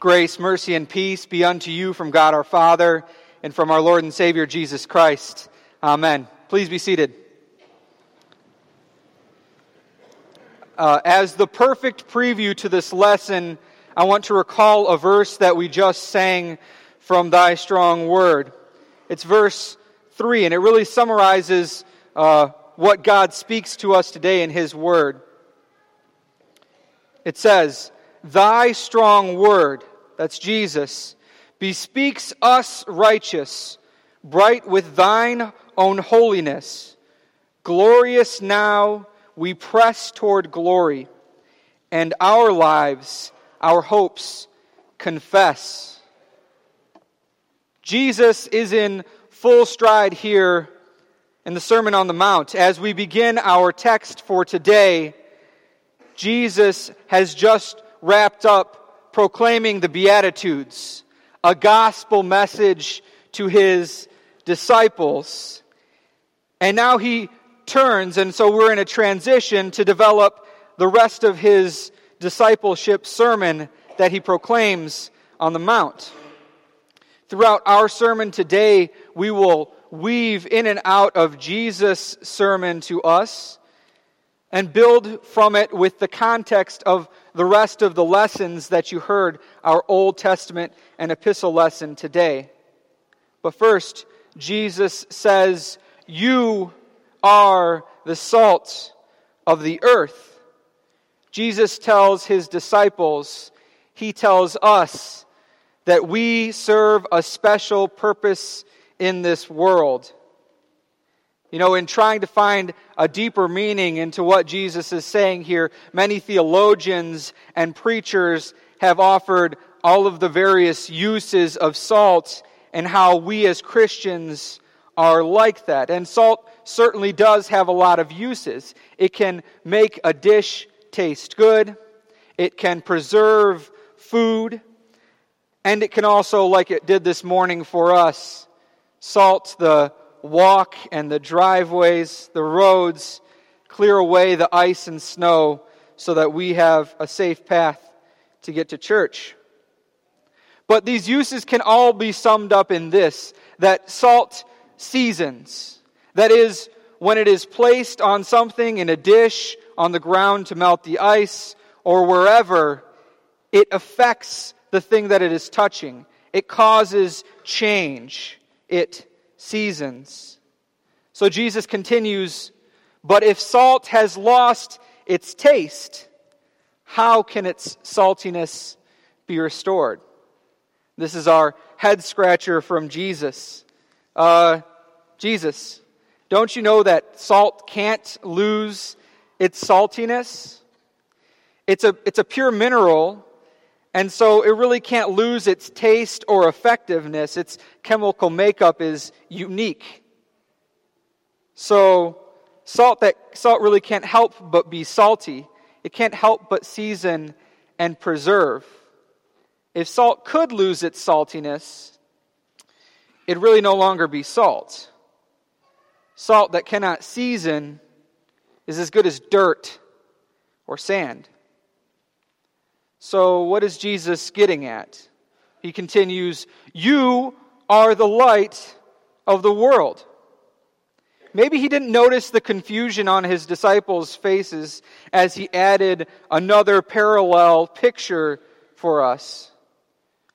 Grace, mercy, and peace be unto you from God our Father and from our Lord and Savior Jesus Christ. Amen. Please be seated. Uh, as the perfect preview to this lesson, I want to recall a verse that we just sang from Thy Strong Word. It's verse 3, and it really summarizes uh, what God speaks to us today in His Word. It says, Thy strong word, that's Jesus, bespeaks us righteous, bright with thine own holiness. Glorious now we press toward glory, and our lives, our hopes, confess. Jesus is in full stride here in the Sermon on the Mount. As we begin our text for today, Jesus has just wrapped up proclaiming the Beatitudes, a gospel message to his disciples. And now he turns, and so we're in a transition to develop the rest of his discipleship sermon that he proclaims on the Mount. Throughout our sermon today, we will weave in and out of Jesus' sermon to us and build from it with the context of the rest of the lessons that you heard our Old Testament and epistle lesson today. But first, Jesus says, You are the salt of the earth. Jesus tells his disciples, He tells us that we serve a special purpose in this world. You know, in trying to find a deeper meaning into what Jesus is saying here, many theologians and preachers have offered all of the various uses of salt and how we as Christians are like that. And salt certainly does have a lot of uses. It can make a dish taste good, it can preserve food, and it can also, like it did this morning for us, salt the walk and the driveways, the roads, clear away the ice and snow so that we have a safe path to get to church. But these uses can all be summed up in this that salt seasons. That is, when it is placed on something in a dish, on the ground to melt the ice, or wherever, it affects the thing that it is touching. It causes change. It seasons. So Jesus continues, but if salt has lost its taste, how can its saltiness be restored? This is our head scratcher from Jesus. Uh, Jesus, don't you know that salt can't lose its saltiness? It's a, it's a pure mineral and so it really can't lose its taste or effectiveness. Its chemical makeup is unique. So salt that salt really can't help but be salty. It can't help but season and preserve. If salt could lose its saltiness, it'd really no longer be salt. Salt that cannot season is as good as dirt or sand. So, what is Jesus getting at? He continues, You are the light of the world. Maybe he didn't notice the confusion on his disciples' faces as he added another parallel picture for us.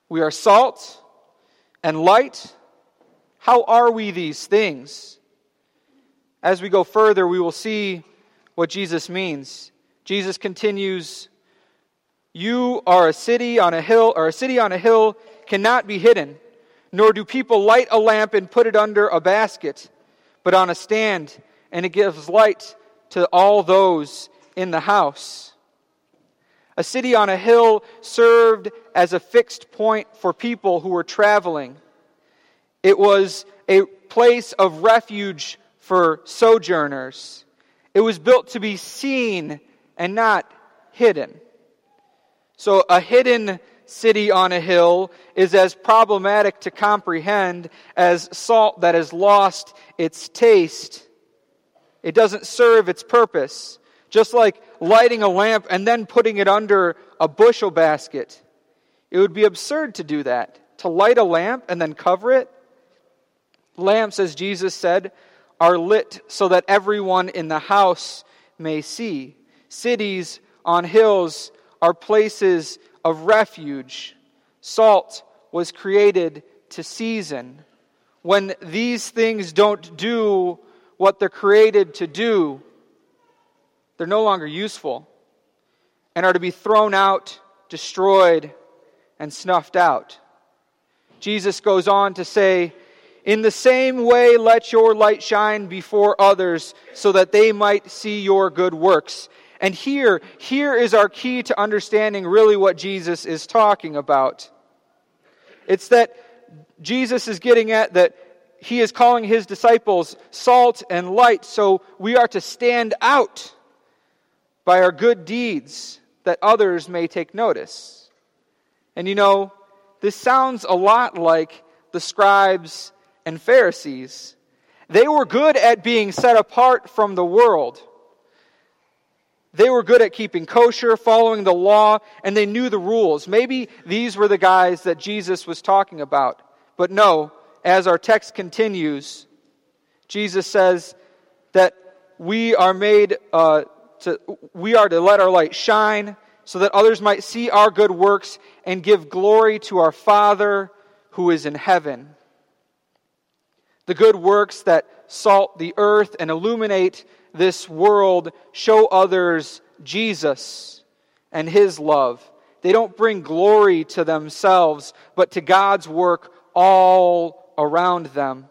We are salt and light. How are we these things? As we go further, we will see what Jesus means. Jesus continues, you are a city on a hill, or a city on a hill cannot be hidden, nor do people light a lamp and put it under a basket, but on a stand, and it gives light to all those in the house. A city on a hill served as a fixed point for people who were traveling. It was a place of refuge for sojourners. It was built to be seen and not hidden. So, a hidden city on a hill is as problematic to comprehend as salt that has lost its taste. It doesn't serve its purpose. Just like lighting a lamp and then putting it under a bushel basket. It would be absurd to do that, to light a lamp and then cover it. Lamps, as Jesus said, are lit so that everyone in the house may see. Cities on hills are places of refuge. Salt was created to season. When these things don't do what they're created to do, they're no longer useful and are to be thrown out, destroyed, and snuffed out. Jesus goes on to say, In the same way, let your light shine before others so that they might see your good works. And here, here is our key to understanding really what Jesus is talking about. It's that Jesus is getting at that he is calling his disciples salt and light, so we are to stand out by our good deeds that others may take notice. And you know, this sounds a lot like the scribes and Pharisees. They were good at being set apart from the world. They were good at keeping kosher, following the law, and they knew the rules. Maybe these were the guys that Jesus was talking about. But no, as our text continues, Jesus says that we are made uh, to, we are to let our light shine so that others might see our good works and give glory to our Father who is in heaven. The good works that salt the earth and illuminate this world show others Jesus and his love. They don't bring glory to themselves, but to God's work all around them.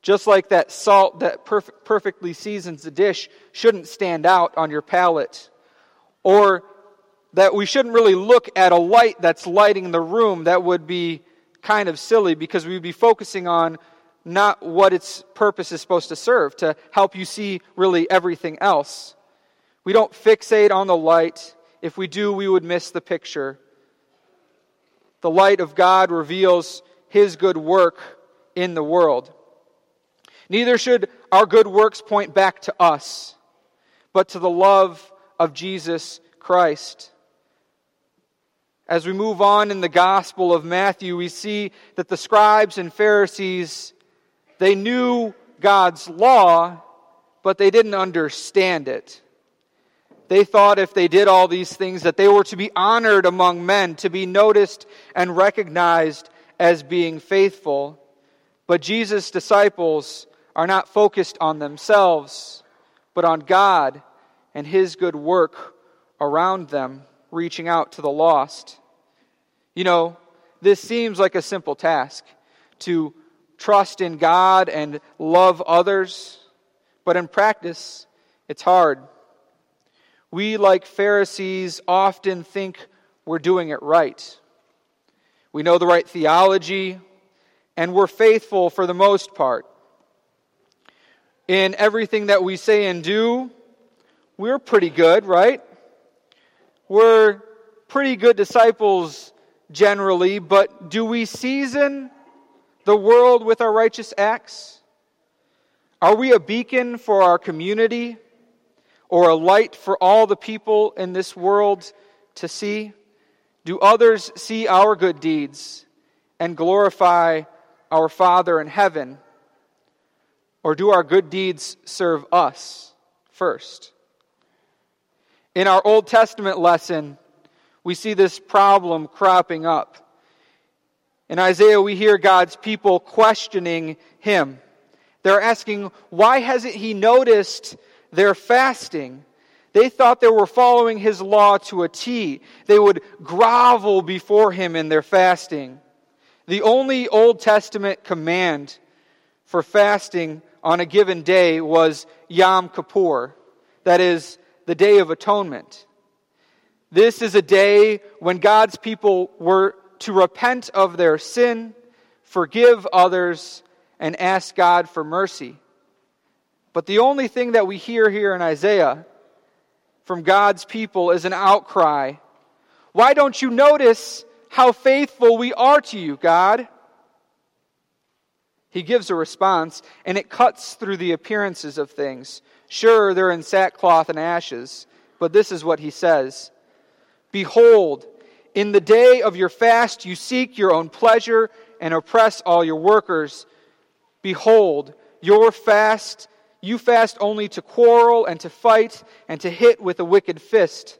Just like that salt that perf- perfectly seasons the dish shouldn't stand out on your palate. Or that we shouldn't really look at a light that's lighting the room. That would be kind of silly because we would be focusing on not what its purpose is supposed to serve, to help you see really everything else. We don't fixate on the light. If we do, we would miss the picture. The light of God reveals His good work in the world. Neither should our good works point back to us, but to the love of Jesus Christ. As we move on in the Gospel of Matthew, we see that the scribes and Pharisees, they knew God's law, but they didn't understand it. They thought if they did all these things that they were to be honored among men, to be noticed and recognized as being faithful. But Jesus' disciples are not focused on themselves, but on God and His good work around them reaching out to the lost. You know, this seems like a simple task to trust in God and love others, but in practice, it's hard. We, like Pharisees, often think we're doing it right. We know the right theology, and we're faithful for the most part. In everything that we say and do, we're pretty good, right? We're pretty good disciples generally, but do we season the world with our righteous acts? Are we a beacon for our community or a light for all the people in this world to see? Do others see our good deeds and glorify our Father in heaven? Or do our good deeds serve us first? In our Old Testament lesson, we see this problem cropping up. In Isaiah, we hear God's people questioning him. They're asking, why hasn't he noticed their fasting? They thought they were following his law to a T. They would grovel before him in their fasting. The only Old Testament command for fasting on a given day was Yom Kippur. That is, the Day of Atonement. This is a day when God's people were to repent of their sin, forgive others, and ask God for mercy. But the only thing that we hear here in Isaiah from God's people is an outcry. Why don't you notice how faithful we are to you, God? He gives a response, and it cuts through the appearances of things. Sure, they're in sackcloth and ashes, but this is what he says Behold, in the day of your fast you seek your own pleasure and oppress all your workers. Behold, your fast, you fast only to quarrel and to fight and to hit with a wicked fist.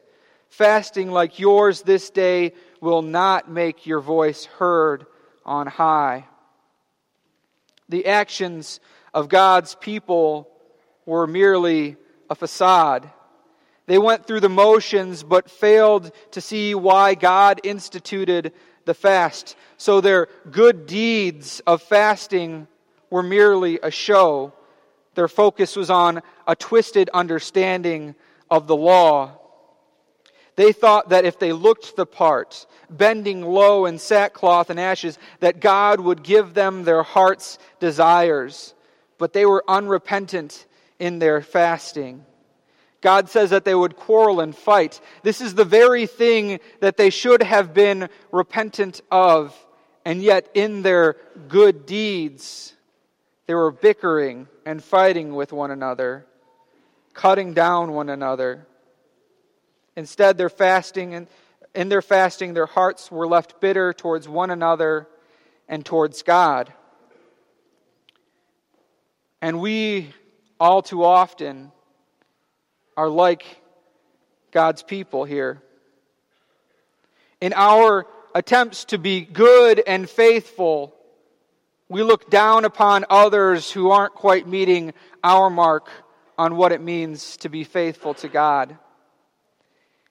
Fasting like yours this day will not make your voice heard on high. The actions of God's people were merely a facade. They went through the motions but failed to see why God instituted the fast. So their good deeds of fasting were merely a show. Their focus was on a twisted understanding of the law. They thought that if they looked the part, bending low in sackcloth and ashes, that God would give them their heart's desires. But they were unrepentant in their fasting. God says that they would quarrel and fight. This is the very thing that they should have been repentant of, and yet in their good deeds, they were bickering and fighting with one another, cutting down one another. Instead, their fasting and in their fasting, their hearts were left bitter towards one another and towards God. And we all too often are like God's people here. In our attempts to be good and faithful, we look down upon others who aren't quite meeting our mark on what it means to be faithful to God.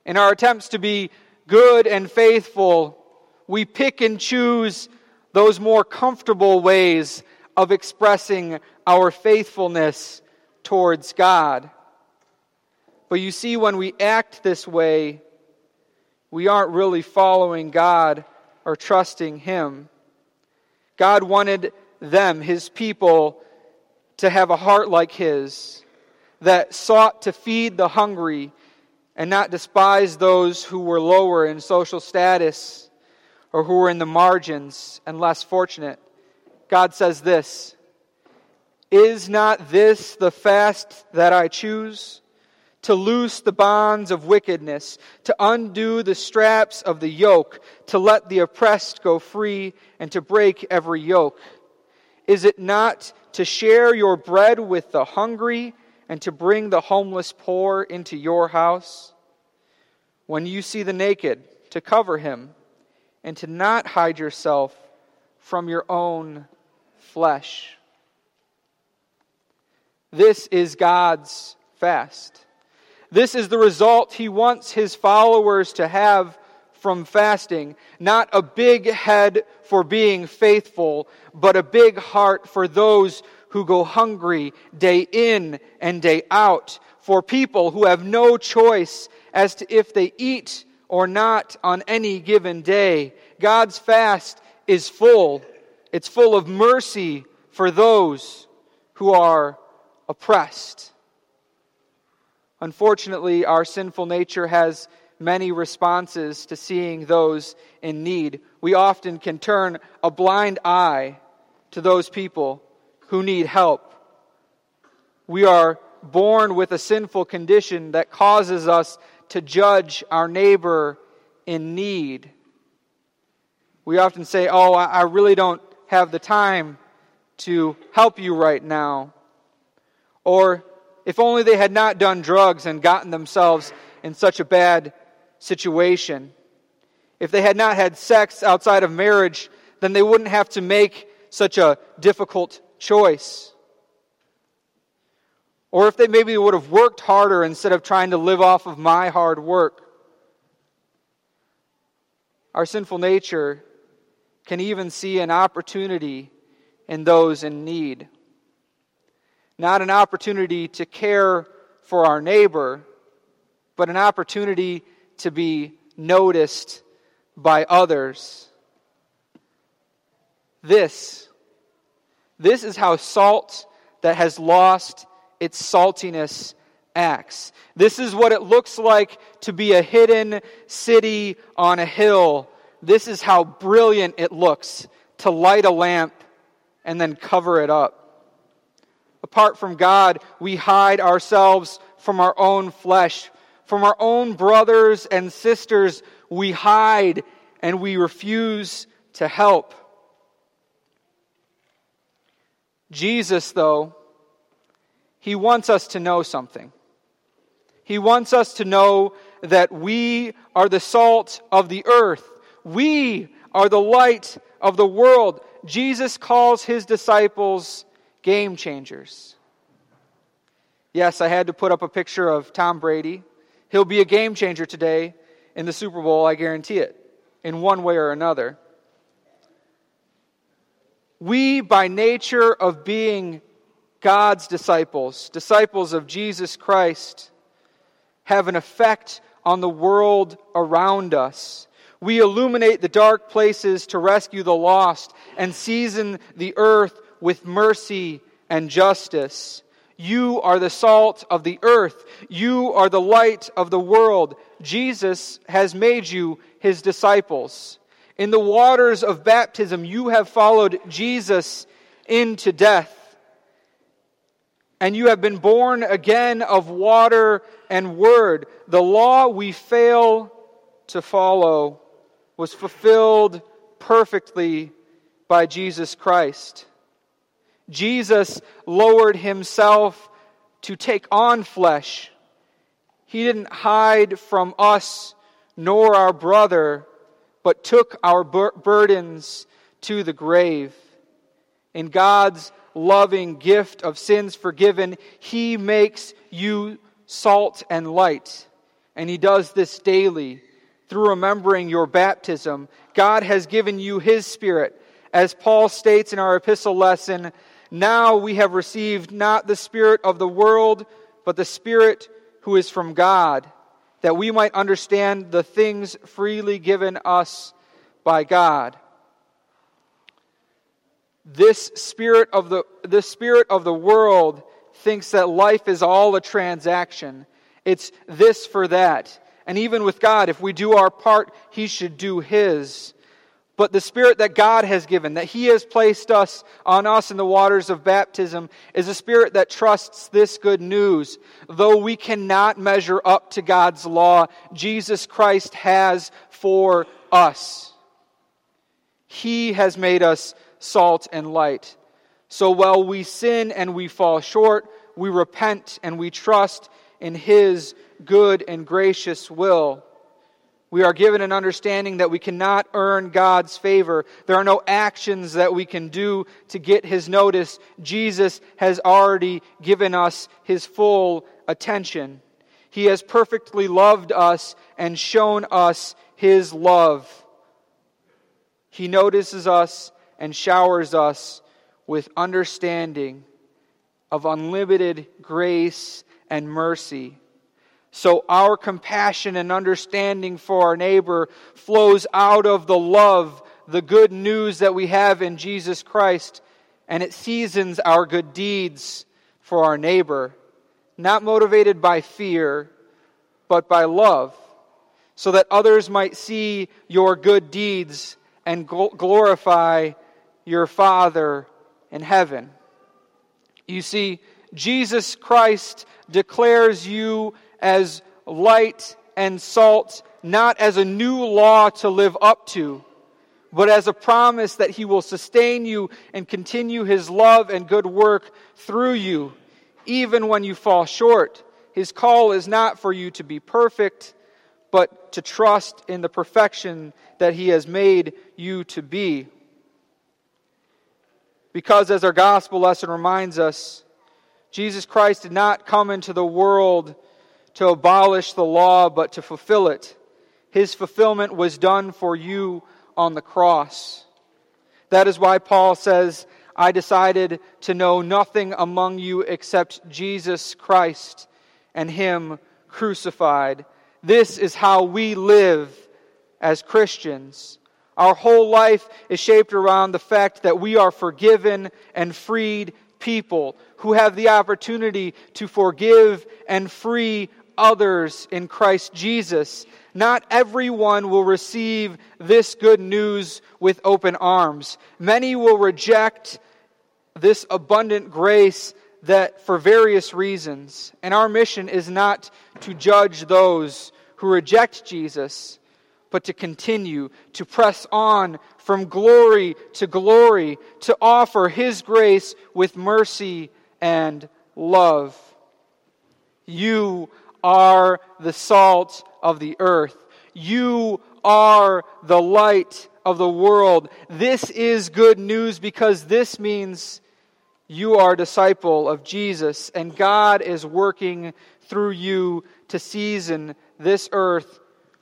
In our attempts to be good and faithful, we pick and choose those more comfortable ways of expressing our faithfulness towards God. But you see, when we act this way, we aren't really following God or trusting Him. God wanted them, His people, to have a heart like His that sought to feed the hungry and not despise those who were lower in social status or who were in the margins and less fortunate. God says this Is not this the fast that I choose? To loose the bonds of wickedness, to undo the straps of the yoke, to let the oppressed go free, and to break every yoke? Is it not to share your bread with the hungry, and to bring the homeless poor into your house? When you see the naked, to cover him, and to not hide yourself from your own flesh. This is God's fast. This is the result he wants his followers to have from fasting. Not a big head for being faithful, but a big heart for those who go hungry day in and day out. For people who have no choice as to if they eat or not on any given day. God's fast is full. It's full of mercy for those who are oppressed. Unfortunately, our sinful nature has many responses to seeing those in need. We often can turn a blind eye to those people who need help. We are born with a sinful condition that causes us to judge our neighbor in need. We often say, Oh, I really don't have the time to help you right now. Or if only they had not done drugs and gotten themselves in such a bad situation. If they had not had sex outside of marriage, then they wouldn't have to make such a difficult choice. Or if they maybe would have worked harder instead of trying to live off of my hard work. Our sinful nature can even see an opportunity in those in need not an opportunity to care for our neighbor, but an opportunity to be noticed by others. This, this is how salt that has lost its saltiness acts. This is what it looks like to be a hidden city on a hill. This is how brilliant it looks to light a lamp and then cover it up. Apart from God, we hide ourselves from our own flesh. From our own brothers and sisters, we hide and we refuse to help. Jesus, though, he wants us to know something. He wants us to know that we are the salt of the earth. We are the light of the world. Jesus calls his disciples game changers. Yes, I had to put up a picture of Tom Brady. He'll be a game changer today in the Super Bowl, I guarantee it, in one way or another. We, by nature of being God's disciples, disciples of Jesus Christ, have an effect on the world around us. We illuminate the dark places to rescue the lost and season the earth with mercy and justice. You are the salt of the earth. You are the light of the world. Jesus has made you his disciples. In the waters of baptism, you have followed Jesus into death. And you have been born again of water and word. The law we fail to follow was fulfilled perfectly by Jesus Christ. Jesus lowered himself to take on flesh. He didn't hide from us nor our brother, but took our bur- burdens to the grave. In God's loving gift of sins forgiven, He makes you salt and light. And He does this daily through remembering your baptism. God has given you His Spirit. As Paul states in our epistle lesson, now we have received not the Spirit of the world, but the Spirit who is from God, that we might understand the things freely given us by God. This spirit of the, this spirit of the world thinks that life is all a transaction. It's this for that. And even with God, if we do our part, He should do His. But the Spirit that God has given, that He has placed us on us in the waters of baptism, is a Spirit that trusts this good news. Though we cannot measure up to God's law, Jesus Christ has for us. He has made us salt and light. So while we sin and we fall short, we repent and we trust in His good and gracious will. We are given an understanding that we cannot earn God's favor. There are no actions that we can do to get His notice. Jesus has already given us His full attention. He has perfectly loved us and shown us His love. He notices us and showers us with understanding of unlimited grace and mercy. So our compassion and understanding for our neighbor flows out of the love, the good news that we have in Jesus Christ, and it seasons our good deeds for our neighbor, not motivated by fear, but by love, so that others might see your good deeds and glorify your Father in heaven. You see, Jesus Christ declares you as light and salt, not as a new law to live up to, but as a promise that He will sustain you and continue His love and good work through you, even when you fall short. His call is not for you to be perfect, but to trust in the perfection that He has made you to be. Because, as our gospel lesson reminds us, Jesus Christ did not come into the world to abolish the law, but to fulfill it. His fulfillment was done for you on the cross. That is why Paul says, I decided to know nothing among you except Jesus Christ and Him crucified. This is how we live as Christians. Our whole life is shaped around the fact that we are forgiven and freed people who have the opportunity to forgive and free others in Christ Jesus. Not everyone will receive this good news with open arms. Many will reject this abundant grace that for various reasons. And our mission is not to judge those who reject Jesus, but to continue, to press on from glory to glory, to offer His grace with mercy and love. You are the salt of the earth. You are the light of the world. This is good news because this means you are a disciple of Jesus, and God is working through you to season this earth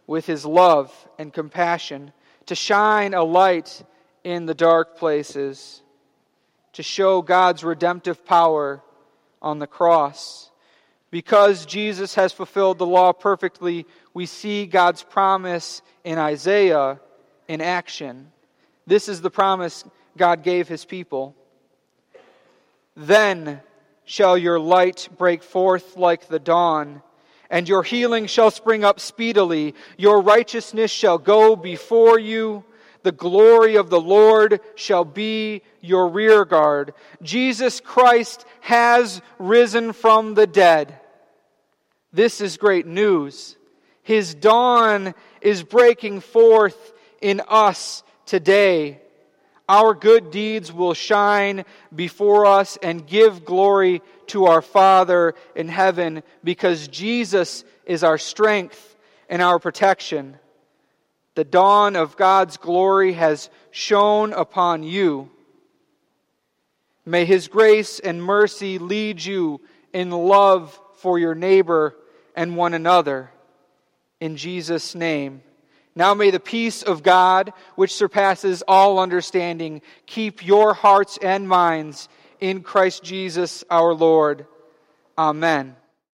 with his love and compassion, to shine a light in the dark places, to show God's redemptive power on the cross. Because Jesus has fulfilled the law perfectly, we see God's promise in Isaiah in action. This is the promise God gave his people. Then shall your light break forth like the dawn, and your healing shall spring up speedily. Your righteousness shall go before you. The glory of the Lord shall be your rear guard. Jesus Christ has risen from the dead. This is great news. His dawn is breaking forth in us today. Our good deeds will shine before us and give glory to our Father in heaven because Jesus is our strength and our protection. The dawn of God's glory has shone upon you. May His grace and mercy lead you in love for your neighbor and one another. In Jesus' name. Now may the peace of God, which surpasses all understanding, keep your hearts and minds in Christ Jesus our Lord. Amen.